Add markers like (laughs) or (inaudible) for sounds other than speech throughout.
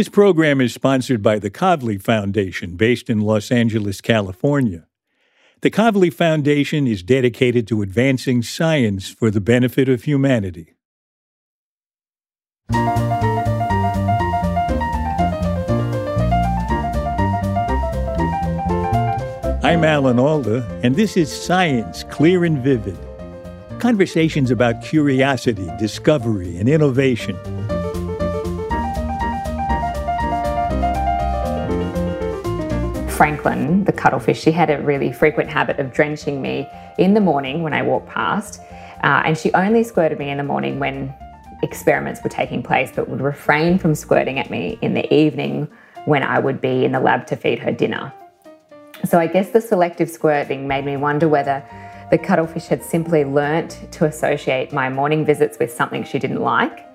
This program is sponsored by the Kavli Foundation, based in Los Angeles, California. The Kavli Foundation is dedicated to advancing science for the benefit of humanity. I'm Alan Alda, and this is Science Clear and Vivid. Conversations about curiosity, discovery, and innovation. Franklin, the cuttlefish, she had a really frequent habit of drenching me in the morning when I walked past. Uh, and she only squirted me in the morning when experiments were taking place, but would refrain from squirting at me in the evening when I would be in the lab to feed her dinner. So I guess the selective squirting made me wonder whether the cuttlefish had simply learnt to associate my morning visits with something she didn't like,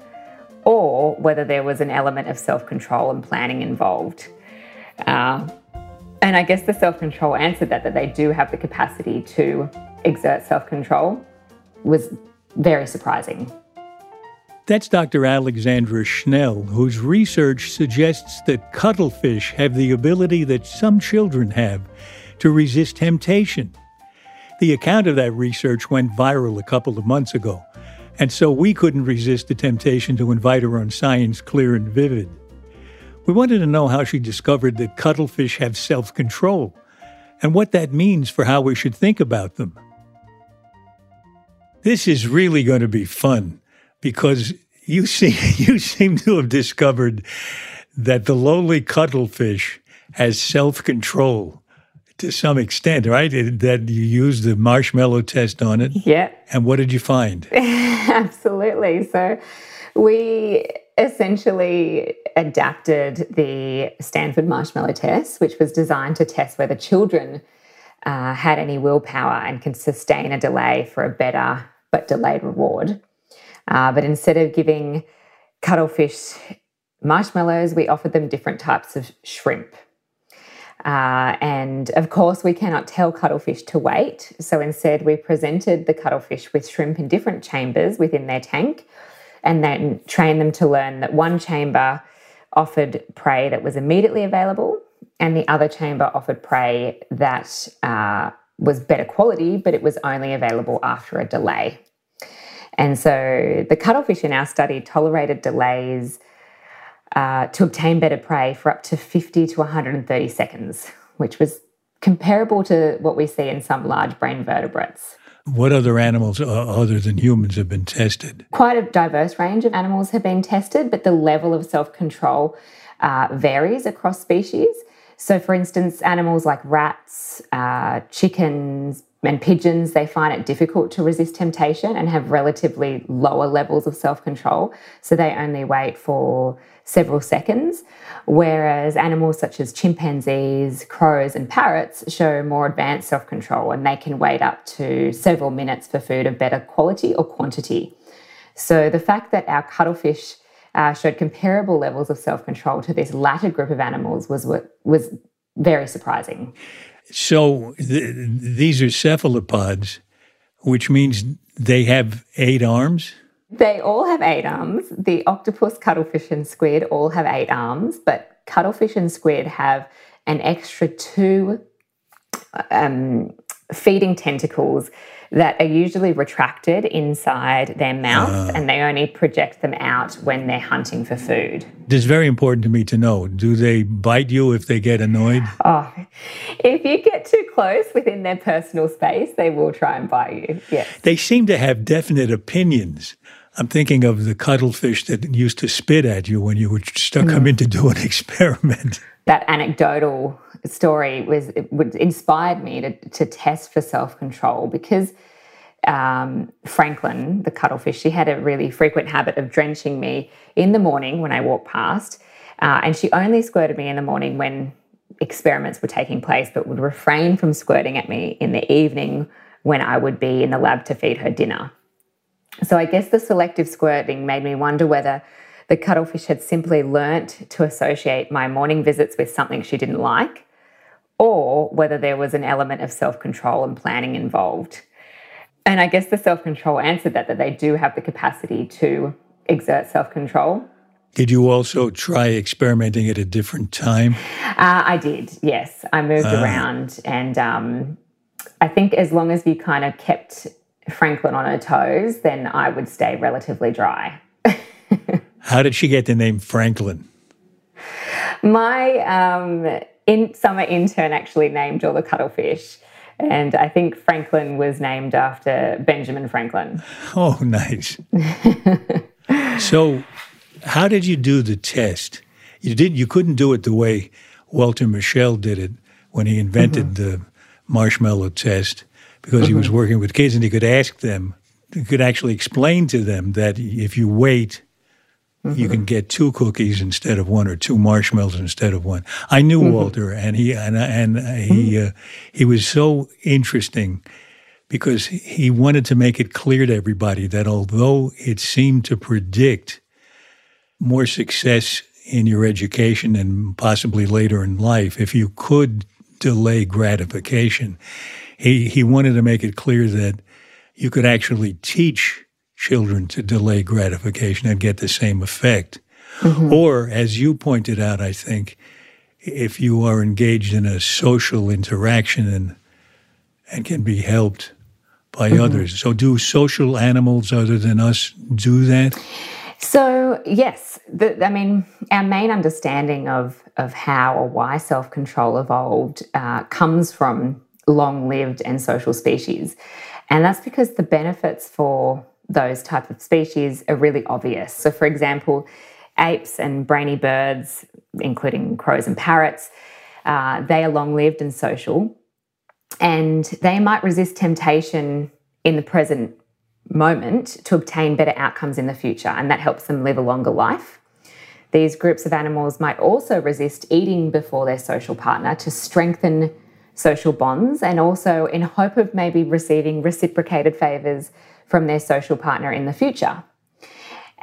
or whether there was an element of self control and planning involved. Uh, and I guess the self control answered that, that they do have the capacity to exert self control was very surprising. That's Dr. Alexandra Schnell, whose research suggests that cuttlefish have the ability that some children have to resist temptation. The account of that research went viral a couple of months ago, and so we couldn't resist the temptation to invite her on Science Clear and Vivid. We wanted to know how she discovered that cuttlefish have self control and what that means for how we should think about them. This is really going to be fun because you seem, (laughs) you seem to have discovered that the lowly cuttlefish has self control to some extent, right? That you used the marshmallow test on it. Yeah. And what did you find? (laughs) Absolutely. So we essentially adapted the Stanford Marshmallow Test, which was designed to test whether children uh, had any willpower and can sustain a delay for a better but delayed reward. Uh, but instead of giving cuttlefish marshmallows, we offered them different types of shrimp. Uh, and of course, we cannot tell cuttlefish to wait. So instead, we presented the cuttlefish with shrimp in different chambers within their tank and then train them to learn that one chamber offered prey that was immediately available and the other chamber offered prey that uh, was better quality, but it was only available after a delay. And so the cuttlefish in our study tolerated delays uh, to obtain better prey for up to 50 to 130 seconds, which was comparable to what we see in some large brain vertebrates. What other animals uh, other than humans have been tested? Quite a diverse range of animals have been tested, but the level of self control uh, varies across species. So, for instance, animals like rats, uh, chickens, and pigeons, they find it difficult to resist temptation and have relatively lower levels of self control. So, they only wait for several seconds, whereas animals such as chimpanzees, crows, and parrots show more advanced self control and they can wait up to several minutes for food of better quality or quantity. So the fact that our cuttlefish uh, showed comparable levels of self control to this latter group of animals was was very surprising. So th- these are cephalopods, which means they have eight arms. They all have eight arms. The octopus, cuttlefish, and squid all have eight arms, but cuttlefish and squid have an extra two um, feeding tentacles that are usually retracted inside their mouth uh, and they only project them out when they're hunting for food. It's very important to me to know do they bite you if they get annoyed? (laughs) Oh, if you get too close within their personal space, they will try and bite you. Yes. They seem to have definite opinions. I'm thinking of the cuttlefish that used to spit at you when you were stuck mm. come in to do an (laughs) experiment. That anecdotal story was inspired me to, to test for self control because um, Franklin, the cuttlefish, she had a really frequent habit of drenching me in the morning when I walked past. Uh, and she only squirted me in the morning when experiments were taking place, but would refrain from squirting at me in the evening when I would be in the lab to feed her dinner. So I guess the selective squirting made me wonder whether the cuttlefish had simply learnt to associate my morning visits with something she didn't like, or whether there was an element of self control and planning involved. And I guess the self control answered that, that they do have the capacity to exert self control. Did you also try experimenting at a different time? Uh, I did, yes. I moved uh. around, and um, I think as long as you kind of kept Franklin on her toes, then I would stay relatively dry. (laughs) How did she get the name Franklin? My um, in, summer intern actually named all the cuttlefish. And I think Franklin was named after Benjamin Franklin. (laughs) Oh, nice. (laughs) so, how did you do the test? You did. You couldn't do it the way Walter Mischel did it when he invented mm-hmm. the marshmallow test, because mm-hmm. he was mm-hmm. working with kids and he could ask them, he could actually explain to them that if you wait Mm-hmm. You can get two cookies instead of one, or two marshmallows instead of one. I knew mm-hmm. Walter, and he and and he mm-hmm. uh, he was so interesting because he wanted to make it clear to everybody that although it seemed to predict more success in your education and possibly later in life, if you could delay gratification, he he wanted to make it clear that you could actually teach children to delay gratification and get the same effect. Mm-hmm. Or, as you pointed out, I think, if you are engaged in a social interaction and and can be helped by mm-hmm. others. So, do social animals other than us do that? So, yes. The, I mean, our main understanding of of how or why self control evolved uh, comes from long lived and social species, and that's because the benefits for those type of species are really obvious. So, for example, apes and brainy birds, including crows and parrots, uh, they are long lived and social, and they might resist temptation in the present moment to obtain better outcomes in the future, and that helps them live a longer life. These groups of animals might also resist eating before their social partner to strengthen social bonds and also in hope of maybe receiving reciprocated favors from their social partner in the future.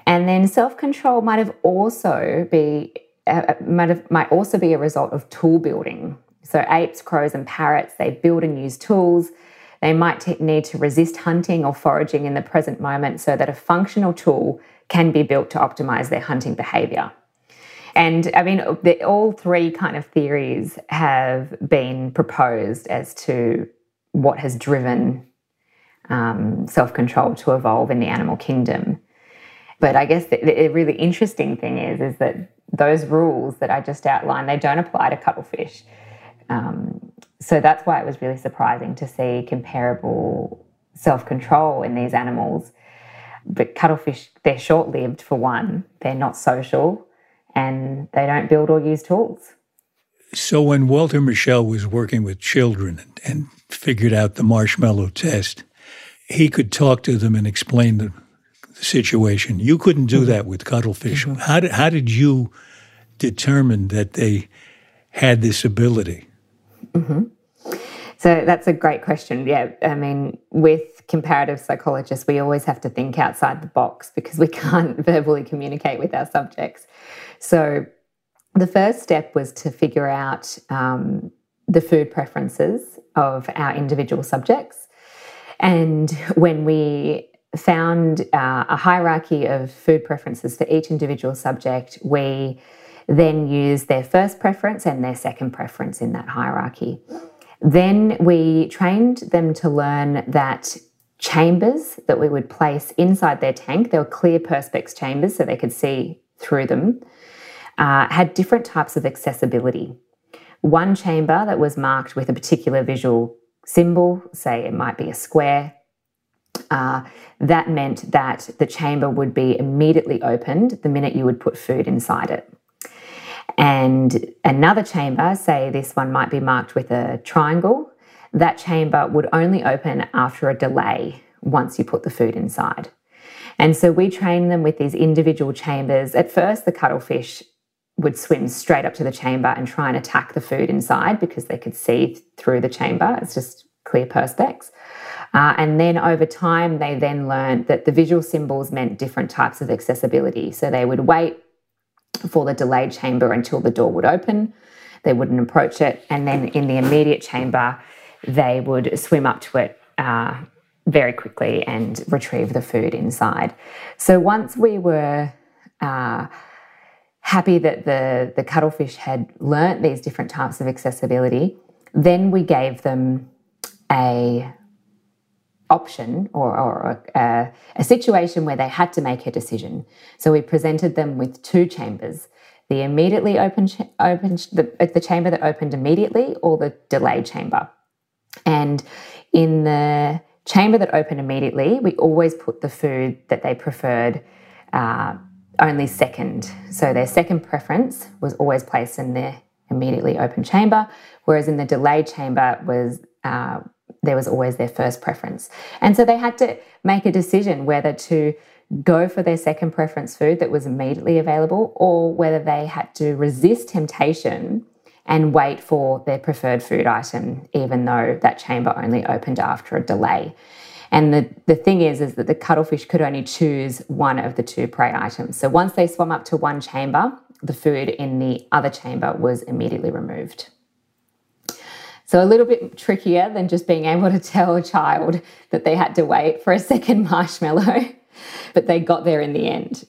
And then self-control might have also be uh, might have, might also be a result of tool building. So apes, crows, and parrots they build and use tools. They might need to resist hunting or foraging in the present moment so that a functional tool can be built to optimize their hunting behavior. And I mean, the, all three kind of theories have been proposed as to what has driven um, self control to evolve in the animal kingdom. But I guess the, the, really interesting thing is is that those rules that I just outlined they don't apply to cuttlefish. Um, so that's why it was really surprising to see comparable self control in these animals. But cuttlefish, they're short lived for one, they're not social, and they don't build or use tools. So when Walter Mischel was working with children and figured out the marshmallow test, he could talk to them and explain the, the situation. You couldn't do mm-hmm. that with cuttlefish. Mm-hmm. How, did, how did you determine that they had this ability? Mm-hmm. So that's a great question. Yeah, I mean, with comparative psychologists, we always have to think outside the box because we (laughs) can't verbally communicate with our subjects. So the first step was to figure out um, the food preferences of our individual subjects. And when we found uh, a hierarchy of food preferences for each individual subject, we then used their first preference and their second preference in that hierarchy. Then we trained them to learn that chambers that we would place inside their tank, they were clear perspex chambers so they could see through them, uh, had different types of accessibility. One chamber that was marked with a particular visual symbol, say it might be a square, uh, that meant that the chamber would be immediately opened the minute you would put food inside it. And another chamber, say this one might be marked with a triangle, that chamber would only open after a delay once you put the food inside. And so we train them with these individual chambers. At first, the cuttlefish would swim straight up to the chamber and try and attack the food inside because they could see through the chamber. It's just clear perspex. Uh, and then over time, they then learned that the visual symbols meant different types of accessibility. So they would wait for the delayed chamber until the door would open. They wouldn't approach it. And then in the immediate chamber, they would swim up to it uh, very quickly and retrieve the food inside. So once we were uh, happy that the, the cuttlefish had learnt these different types of accessibility, then we gave them a option or, or a, a, situation where they had to make a decision. So we presented them with two chambers the immediately open, open the, the chamber that opened immediately or the delayed chamber. And in the chamber that opened immediately, we always put the food that they preferred uh, only second. So their second preference was always placed in the immediately open chamber, whereas in the delayed chamber was uh, there was always their first preference. And so they had to make a decision whether to go for their second preference food that was immediately available or whether they had to resist temptation and wait for their preferred food item, even though that chamber only opened after a delay. And the, the thing is, is that the cuttlefish could only choose one of the two prey items. So once they swam up to one chamber, the food in the other chamber was immediately removed. So a little bit trickier than just being able to tell a child that they had to wait for a (laughs) second marshmallow, but they got there in the end.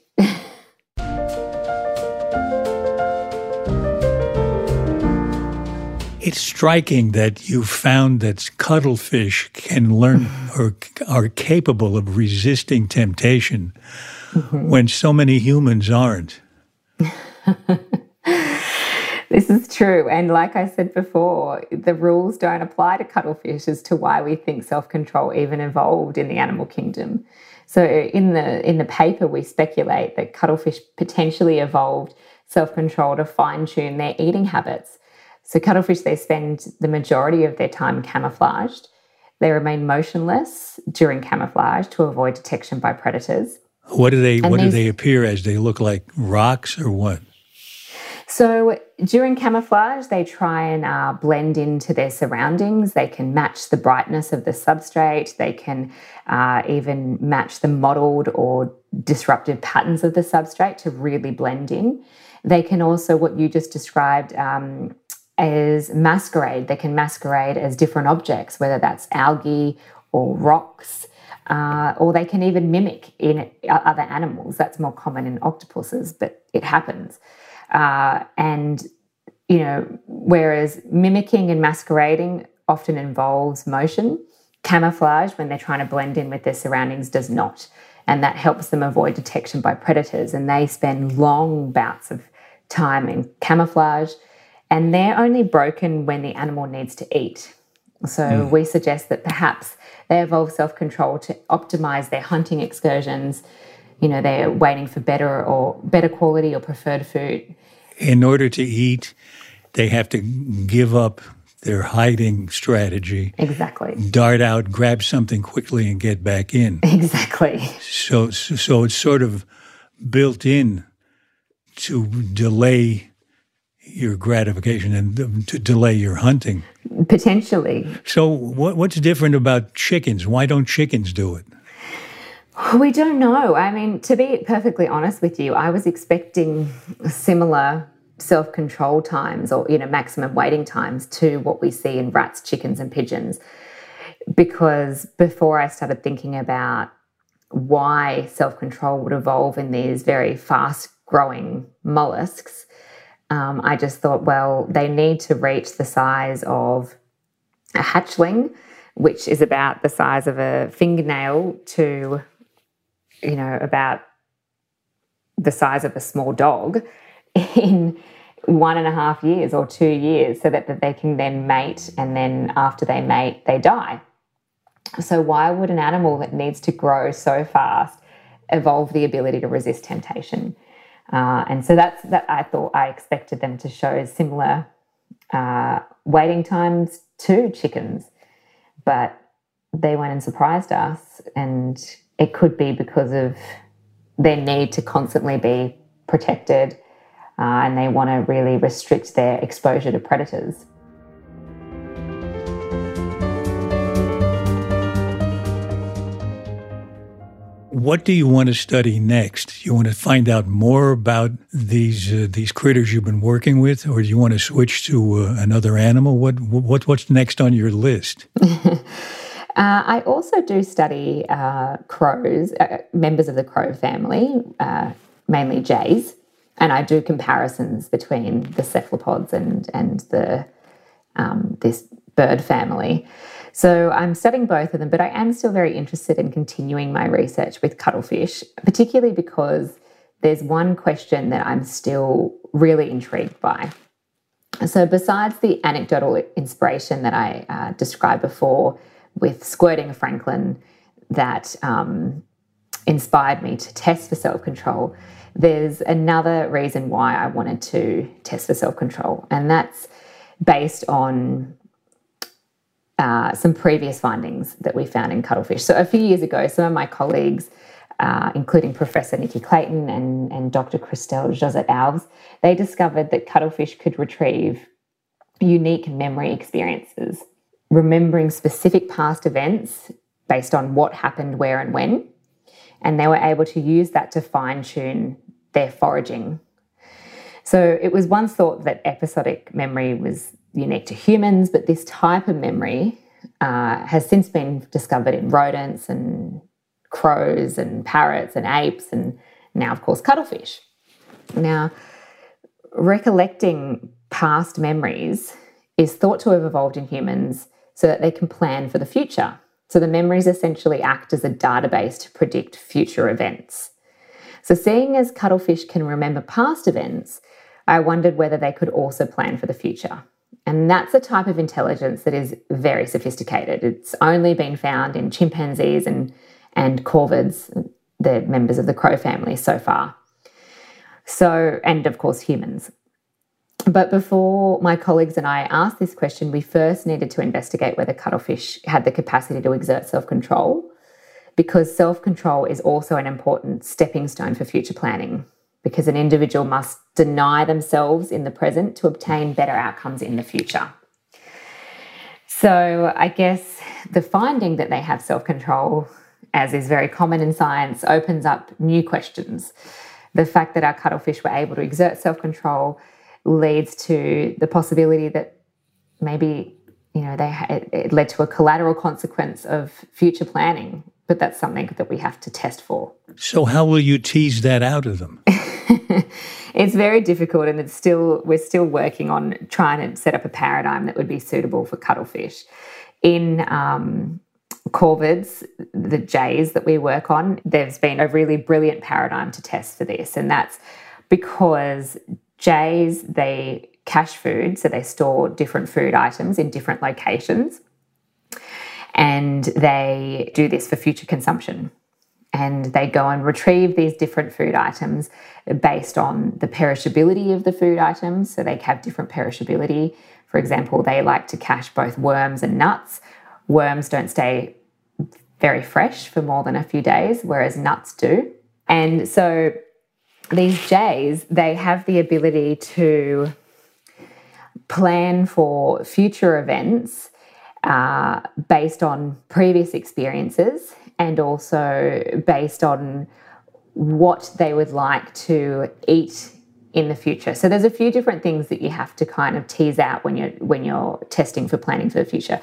It's striking that you found that cuttlefish can learn or are capable of resisting temptation mm-hmm. when so many humans aren't. (laughs) this is true. And like I said before, the rules don't apply to cuttlefish as to why we think self-control even evolved in the animal kingdom. So in the in the paper we speculate that cuttlefish potentially evolved self-control to fine-tune their eating habits so, cuttlefish, they spend the majority of their time camouflaged. They remain motionless during camouflage to avoid detection by predators. What do they? And what these, do they appear as? They look like rocks, or what? So during camouflage, they try and uh, blend into their surroundings. They can match the brightness of the substrate. They can uh, even match the mottled or disruptive patterns of the substrate to really blend in. They can also, what you just described, um, as masquerade. They can masquerade as different objects, whether that's algae or rocks, uh, or they can even mimic in other animals. That's more common in octopuses, but it happens. Uh, and, you know, whereas mimicking and masquerading often involves motion, camouflage, when they're trying to blend in with their surroundings, does not. And that helps them avoid detection by predators. And they spend long bouts of time in camouflage and they're only broken when the animal needs to eat. So mm. we suggest that perhaps they evolve self control to optimize their hunting excursions. You know, they're waiting for better or better quality or preferred food. In order to eat, they have to give up their hiding strategy. Exactly. Dart out, grab something quickly, and get back in. (laughs) Exactly. So, so it's sort of built in to delay your gratification and to delay your hunting. Potentially. So, what, what's different about chickens? Why don't chickens do it? We don't know. I mean, to be perfectly honest with you, I was expecting similar self control times or, you know, maximum waiting times to what we see in rats, chickens, and pigeons. Because before I started thinking about why self control would evolve in these very fast growing mollusks, um, I just thought, well, they need to reach the size of a hatchling, which is about the size of a fingernail to, you know, about the size of a small dog (laughs) in one and a half years or two years so that, that they can then mate and then after they mate, they die. So, why would an animal that needs to grow so fast evolve the ability to resist temptation? Uh, and so that's that I thought I expected them to show similar uh, waiting times to chickens, but they went and surprised us. And it could be because of their need to constantly be protected uh, and they want to really restrict their exposure to predators. What do you want to study next? You want to find out more about these uh, these critters you've been working with, or do you want to switch to uh, another animal? What what what's next on your list? (laughs) uh, I also do study uh, crows, uh, members of the crow family, uh, mainly jays, And I do comparisons between the cephalopods and, and the, um, this bird family. So I'm studying both of them, but I am still very interested in continuing my research with cuttlefish, particularly because there's one question that I'm still really intrigued by. So, besides the anecdotal inspiration that I uh, described before with squirting Franklin that um, inspired me to test for self control, there's another reason why I wanted to test for self control, and that's based on uh, some previous findings that we found in cuttlefish. So, a few years ago, some of my colleagues uh, including Professor Nicky Clayton and, and Dr. Christelle Jozet-Alves, they discovered that cuttlefish could retrieve unique memory experiences, remembering specific past events based on what happened where and when. And they were able to use that to fine tune their foraging. So it was once thought that episodic memory was unique to humans, but this type of memory uh, has since been discovered in rodents and crows and parrots and apes, and now, of course, cuttlefish. Now, recollecting past memories is thought to have evolved in humans so that they can plan for the future. So the memories essentially act as a database to predict future events. So, seeing as cuttlefish can remember past events, I wondered whether they could also plan for the future. And that's a type of intelligence that is very sophisticated. It's only been found in chimpanzees and and corvids, the members of the crow family so far. So, and of course, humans. But before my colleagues and I asked this question, we first needed to investigate whether cuttlefish had the capacity to exert self control, because self control is also an important stepping stone for future planning, because an individual must deny themselves in the present to obtain better outcomes in the future. So, I guess the finding that they have self control as is very common in science, opens up new questions. The fact that our cuttlefish were able to exert self control leads to the possibility that maybe you know they it led to a collateral consequence of future planning but that's something that we have to test for so how will you tease that out of them (laughs) (laughs) it's very difficult and it's still we're still working on trying to set up a paradigm that would be suitable for cuttlefish in um, corvids, the jays that we work on, there's been a really brilliant paradigm to test for this. And that's because jays, they cache food, so they store different food items in different locations. And they do this for future consumption. And they go and retrieve these different food items based on the perishability of the food items. So they have different perishability. For example, they like to cache both worms and nuts, worms don't stay very fresh for more than a few days, whereas nuts do. And so these jays, they have the ability to plan for future events uh, based on previous experiences and also based on what they would like to eat in the future. So there's a few different things that you have to kind of tease out when you're when you're testing for planning for the future.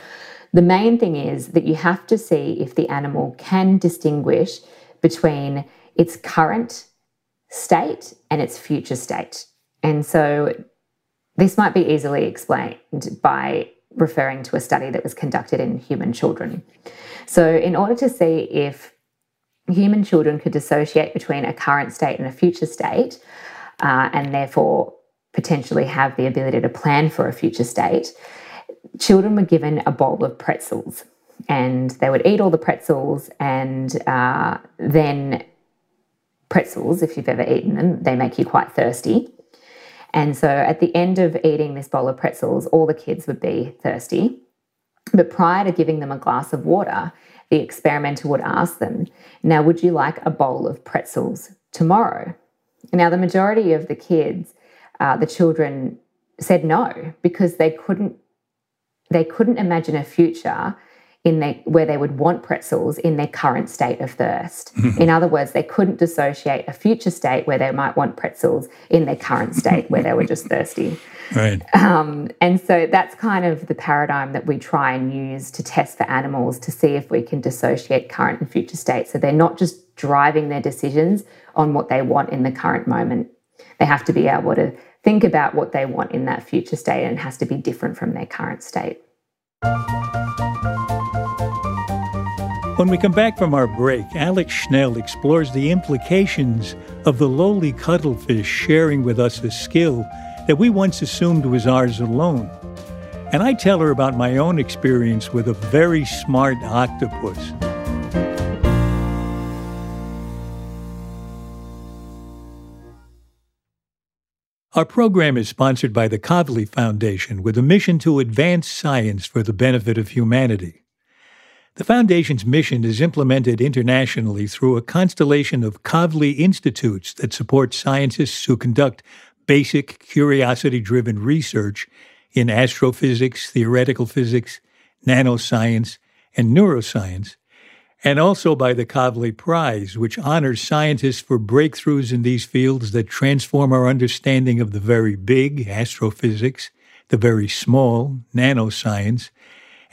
The main thing is that you have to see if the animal can distinguish between its current state and its future state. And so this might be easily explained by referring to a study that was conducted in human children. So, in order to see if human children could dissociate between a current state and a future state, uh, and therefore potentially have the ability to plan for a future state, children were given a bowl of pretzels and they would eat all the pretzels and uh, then pretzels if you've ever eaten them they make you quite thirsty and so at the end of eating this bowl of pretzels all the kids would be thirsty. But prior to giving them a glass of water the experimenter would ask them now would you like a bowl of pretzels tomorrow? Now the majority of the kids uh, the children said no because they couldn't they couldn't imagine a future in their, where they would want pretzels in their current state of thirst. (laughs) in other words, they couldn't dissociate a future state where they might want pretzels in their current state where they were just (laughs) thirsty. Right. Um, and so that's kind of the paradigm that we try and use to test for animals to see if we can dissociate current and future states. So they're not just driving their decisions on what they want in the current moment. They have to be able to think about what they want in that future state and it has to be different from their current state. When we come back from our break, Alex Schnell explores the implications of the lowly cuttlefish sharing with us a skill that we once assumed was ours alone. And I tell her about my own experience with a very smart octopus. Our program is sponsored by the Kavli Foundation with a mission to advance science for the benefit of humanity. The Foundation's mission is implemented internationally through a constellation of Kavli institutes that support scientists who conduct basic, curiosity driven research in astrophysics, theoretical physics, nanoscience, and neuroscience and also by the Kavli Prize, which honors scientists for breakthroughs in these fields that transform our understanding of the very big, astrophysics, the very small, nanoscience,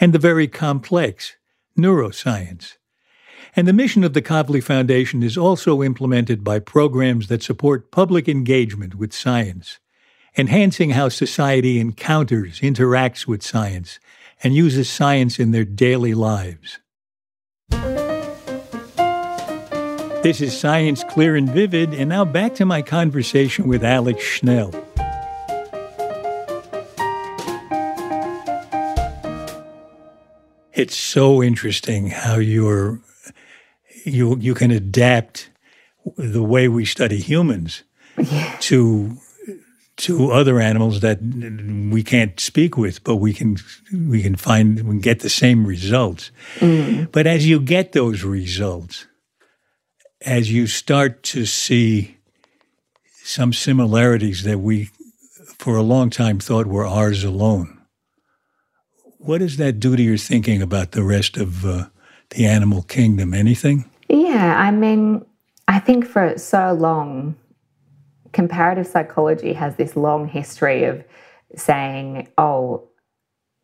and the very complex, neuroscience. And the mission of the Kavli Foundation is also implemented by programs that support public engagement with science, enhancing how society encounters, interacts with science, and uses science in their daily lives. This is Science Clear and Vivid, and now back to my conversation with Alex Schnell. It's so interesting how you're you you can adapt the way we study humans yeah. to to other animals that we can't speak with, but we can we can find we can get the same results. Mm. But as you get those results, as you start to see some similarities that we for a long time thought were ours alone, what does that do to your thinking about the rest of uh, the animal kingdom? Anything? Yeah, I mean, I think for so long comparative psychology has this long history of saying, oh,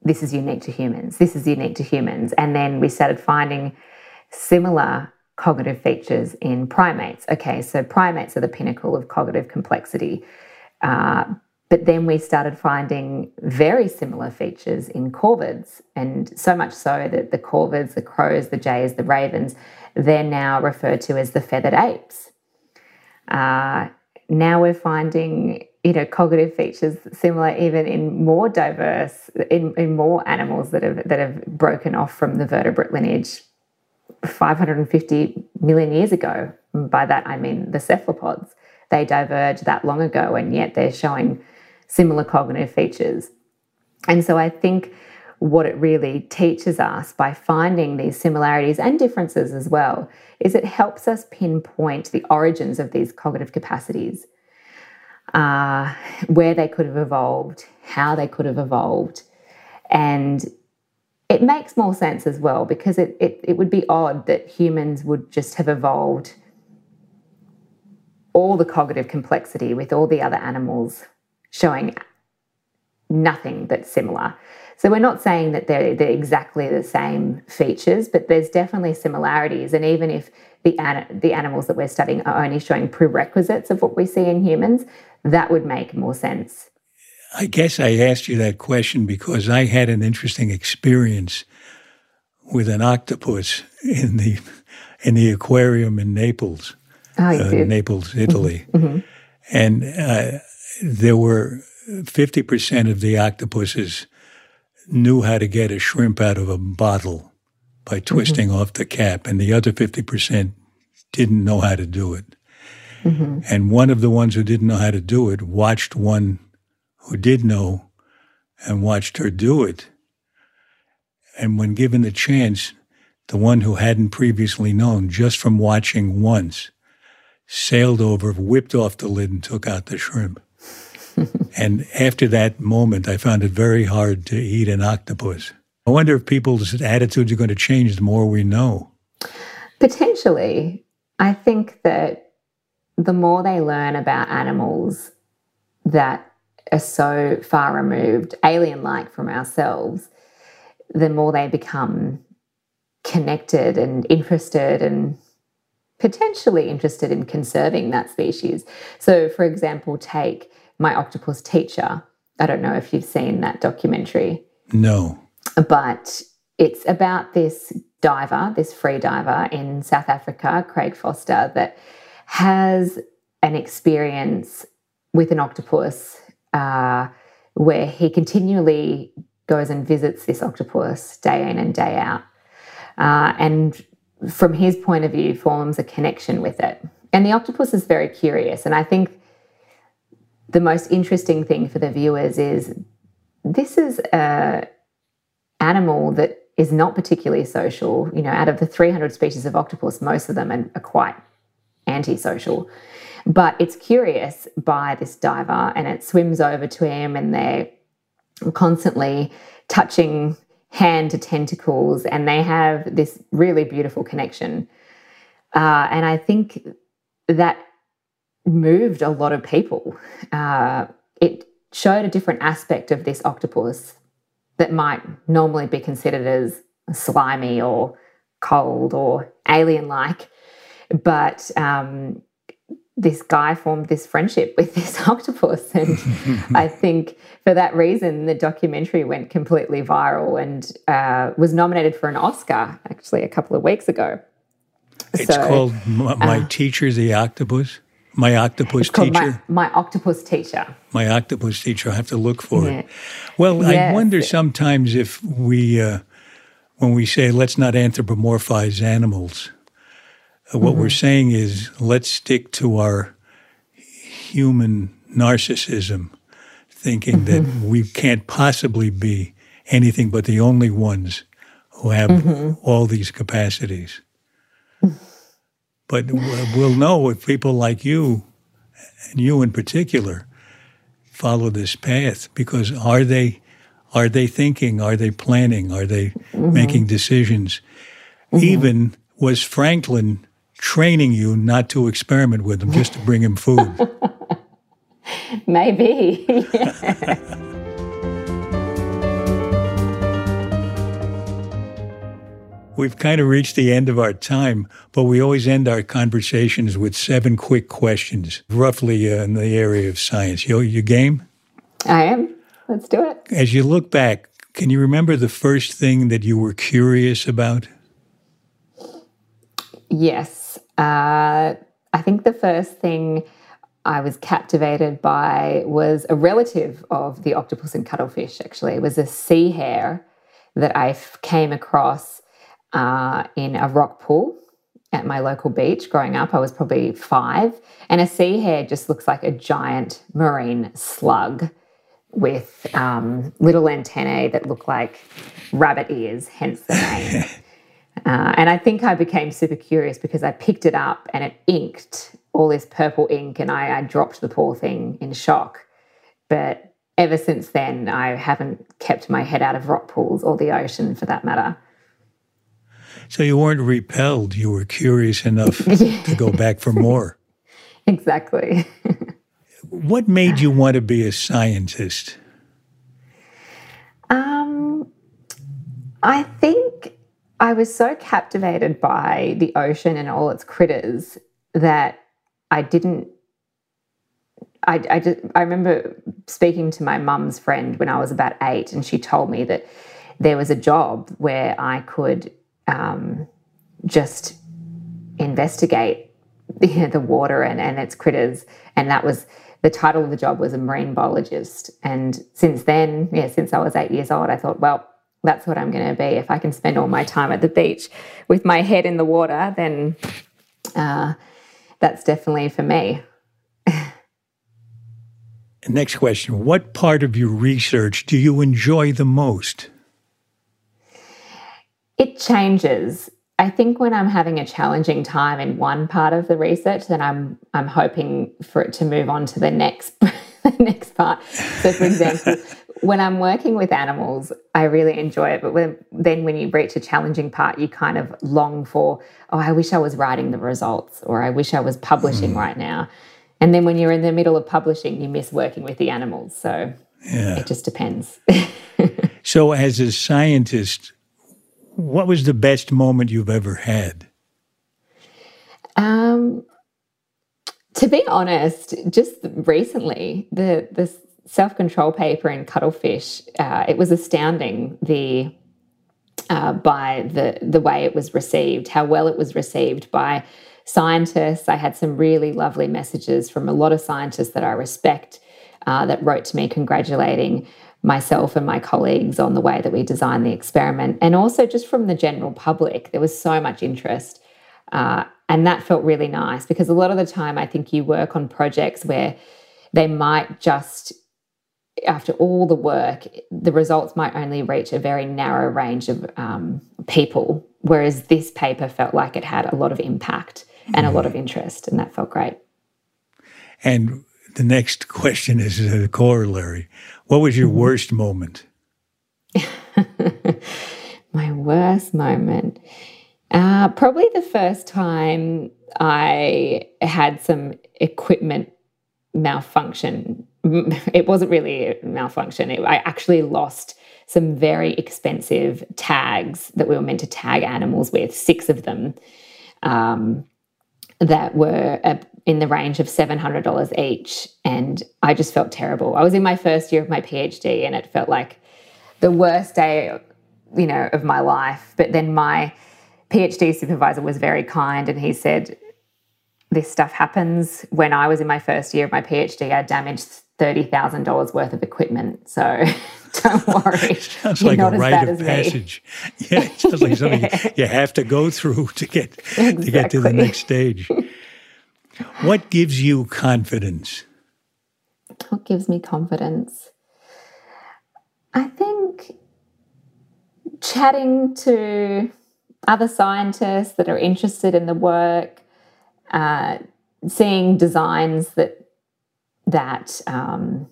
this is unique to humans, this is unique to humans. And then we started finding similar cognitive features in primates. Okay, so primates are the pinnacle of cognitive complexity. Uh, but then we started finding very similar features in corvids, and so much so that the corvids, the crows, the jays, the ravens, they're now referred to as the feathered apes. Uh, now we're finding you know cognitive features similar even in more diverse in, in more animals that have that have broken off from the vertebrate lineage 550 million years ago by that i mean the cephalopods they diverged that long ago and yet they're showing similar cognitive features and so i think what it really teaches us by finding these similarities and differences as well is it helps us pinpoint the origins of these cognitive capacities, uh, where they could have evolved, how they could have evolved. And it makes more sense as well because it, it, it would be odd that humans would just have evolved all the cognitive complexity with all the other animals showing nothing that's similar. So we're not saying that they're, they're exactly the same features, but there's definitely similarities. And even if the, the animals that we're studying are only showing prerequisites of what we see in humans, that would make more sense. I guess I asked you that question because I had an interesting experience with an octopus in the in the aquarium in Naples, oh, uh, Naples, mm-hmm. Italy, mm-hmm. and uh, there were fifty percent of the octopuses knew how to get a shrimp out of a bottle by mm-hmm. twisting mm-hmm. off the cap, and the other 50% didn't know how to do it. Mm-hmm. And one of the ones who didn't know how to do it watched one who did know and watched her do it. And when given the chance, the one who hadn't previously known, just from watching once, sailed over, whipped off the lid, and took out the shrimp. (laughs) and after that moment, I found it very hard to eat an octopus. I wonder if people's attitudes are going to change the more we know. Potentially. I think that the more they learn about animals that are so far removed, alien like from ourselves, the more they become connected and interested and potentially interested in conserving that species. So, for example, take My Octopus Teacher. I don't know if you've seen that documentary. No. But it's about this diver, this free diver in South Africa, Craig Foster, that has an experience with an octopus uh, where he continually goes and visits this octopus day in and day out. Uh, and from his point of view, forms a connection with it. And the octopus is very curious. And I think the most interesting thing for the viewers is this is a animal that is not particularly social. You know, out of the 300 species of octopus, most of them are, quite antisocial. But it's curious by this diver and it swims over to him and they're constantly touching hand to tentacles and they have this really beautiful connection. Uh, and I think that moved a lot of people. Uh, it showed a different aspect of this octopus that might normally be considered as slimy or cold or alien like. But um, this guy formed this friendship with (laughs) this octopus. And (laughs) I think for that reason, the documentary went completely viral and uh, was nominated for an Oscar actually a couple of weeks ago. It's so, called My, my uh, Teacher, the Octopus. My Octopus Teacher. My, my, Octopus Teacher. My Octopus Teacher. I have to look for yeah. it. Well, yes. I wonder sometimes if we, uh, when we say let's not anthropomorphize animals, what mm-hmm. we're saying is let's stick to our human narcissism, thinking mm-hmm. that we can't possibly be anything but the only ones who have mm-hmm. all these capacities. But we'll know if people like you, and you in particular, follow this path because are they are they thinking are they planning are they mm-hmm. making decisions mm-hmm. even was franklin training you not to experiment with him, just to bring him food. (laughs) Maybe. (laughs) We've kind of reached the end of our time, but we always end our conversations with seven quick questions, roughly uh, in the area of science. You, you game? I am. Let's do it. As you look back, can you remember the first thing that you were curious about? Yes. Uh, I think the first thing I was captivated by was a relative of the octopus and cuttlefish, actually. It was a sea hare that I came across uh, in a rock pool at my local beach growing up. I was probably five. And a sea hare just looks like a giant marine slug with um, little antennae that look like rabbit ears, hence the name. (laughs) Uh, and I think I became super curious because I picked it up and it inked all this purple ink, and I, I dropped the poor thing in shock. But ever since then, I haven't kept my head out of rock pools or the ocean for that matter. So you weren't repelled, you were curious enough (laughs) to go back for more. exactly. what made you want to be a scientist? Um, I think I was so captivated by the ocean and all its critters that I didn't. I, I, just, I remember speaking to my mum's friend when I was about eight, and she told me that there was a job where I could um, just investigate the, (laughs) the water and, and its critters. And that was the title of the job was a marine biologist. And since then, yeah, since I was eight years old, I thought, well, that's what I'm going to be. If I can spend all my time at the beach with my head in the water, then uh, that's definitely for me. (laughs) Next question What part of your research do you enjoy the most? It changes. I think when I'm having a challenging time in one part of the research, then I'm I'm hoping for it to move on to the next (laughs) the next part. So, for example, (laughs) when I'm working with animals, I really enjoy it. But when, then when you reach a challenging part, you kind of long for, oh, I wish I was writing the results or I wish I was publishing mm. right now. And then when you're in the middle of publishing, you miss working with the animals. So yeah. it just depends. (laughs) so, as a scientist, what was the best moment you've ever had? Um, to be honest, just recently, the the self control paper in Cuttlefish, uh, it was astounding the uh, by the the way it was received, how well it was received by scientists. I had some really lovely messages from a lot of scientists that I respect uh, that wrote to me congratulating myself and my colleagues on the way that we designed the experiment, and also just from the general public. There was so much interest. Uh, and that felt really nice because a lot of the time I think you work on projects where they might just, after all the work, the results might only reach a very narrow range of um, people. Whereas this paper felt like it had a lot of impact and a lot of interest, and that felt great. And the next question is a corollary. What was your mm-hmm. worst moment? (laughs) My worst moment. Uh, probably the first time I had some equipment malfunction. (laughs) It wasn't really a malfunction. It, I actually lost some very expensive tags that we were meant to tag animals with, six of them, um, that were uh, in the range of $700 each. And I just felt terrible. I was in my first year of my PhD and it felt like the worst day, you know, of my life. But then my PhD supervisor was very kind and he said, This stuff happens. When I was in my first year of my PhD, I damaged $30,000 worth of equipment. So (laughs) don't (laughs) worry. sounds You're like a rite of passage. Me. Yeah, it sounds like something yeah. (laughs) you have to go through to get exactly. to get to the next stage. What gives you confidence? What gives me confidence? I think chatting to other scientists that are interested in the work, uh, seeing designs that that um,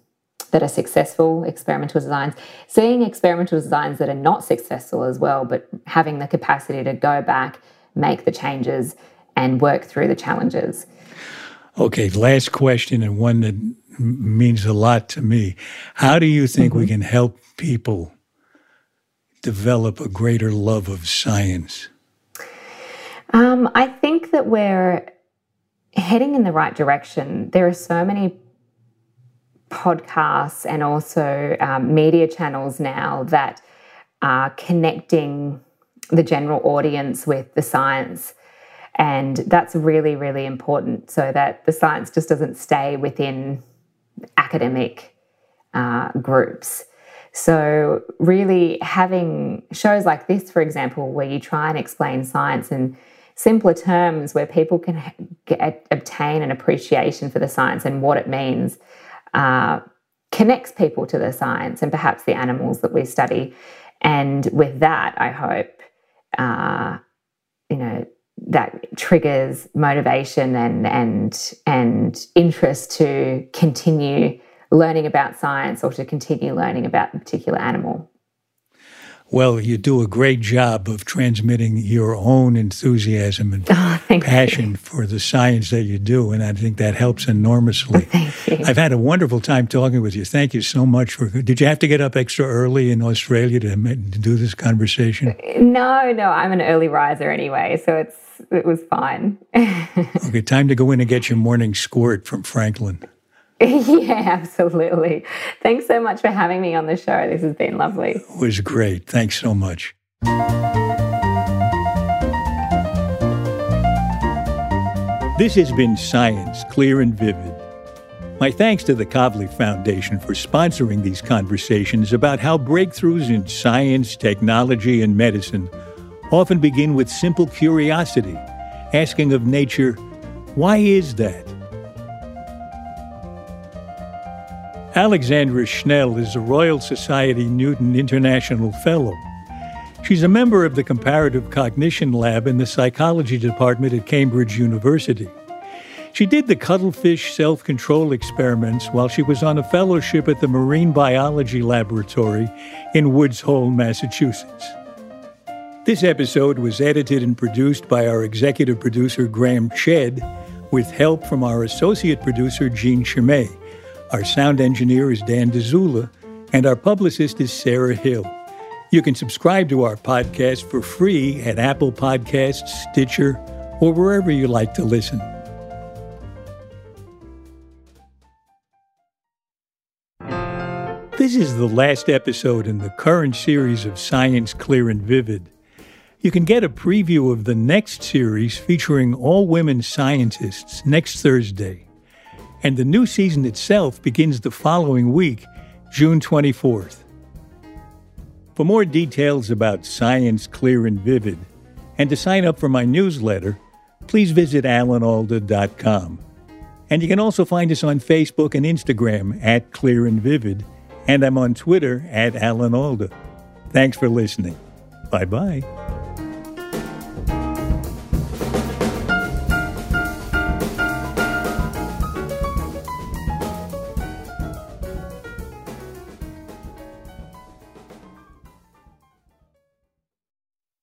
that are successful, experimental designs, seeing experimental designs that are not successful as well, but having the capacity to go back, make the changes, and work through the challenges. Okay, last question, and one that means a lot to me. How do you think mm-hmm. we can help people develop a greater love of science? Um, I think that we're heading in the right direction. There are so many podcasts and also um, media channels now that are connecting the general audience with the science. And that's really, really important so that the science just doesn't stay within academic uh, groups. So, really, having shows like this, for example, where you try and explain science in simpler terms, where people can get, obtain an appreciation for the science and what it means, uh, connects people to the science and perhaps the animals that we study. And with that, I hope, uh, you know, that triggers motivation and and and interest to continue learning about science or to continue learning about a particular animal. Well, you do a great job of transmitting your own enthusiasm and oh, passion you. for the science that you do, and I think that helps enormously. (laughs) Thank you. I've had a wonderful time talking with you. Thank you so much for. Did you have to get up extra early in Australia to, to do this conversation? No, no, I'm an early riser anyway, so it's it was fine. (laughs) okay, time to go in and get your morning squirt from Franklin. (laughs) yeah, absolutely. Thanks so much for having me on the show. This has been lovely. It was great. Thanks so much. This has been Science Clear and Vivid. My thanks to the Kavli Foundation for sponsoring these conversations about how breakthroughs in science, technology, and medicine often begin with simple curiosity, asking of nature, why is that? Alexandra Schnell is a Royal Society Newton International Fellow. She's a member of the Comparative Cognition Lab in the Psychology Department at Cambridge University. She did the cuttlefish self control experiments while she was on a fellowship at the Marine Biology Laboratory in Woods Hole, Massachusetts. This episode was edited and produced by our executive producer, Graham Chedd, with help from our associate producer, Jean Chumsae. Our sound engineer is Dan Dzula, and our publicist is Sarah Hill. You can subscribe to our podcast for free at Apple Podcasts, Stitcher, or wherever you like to listen. This is the last episode in the current series of Science Clear and Vivid. You can get a preview of the next series featuring all women scientists next Thursday. And the new season itself begins the following week, June 24th. For more details about Science Clear and Vivid, and to sign up for my newsletter, please visit alanalda.com. And you can also find us on Facebook and Instagram at Clear and Vivid, and I'm on Twitter at Alan Alda. Thanks for listening. Bye bye.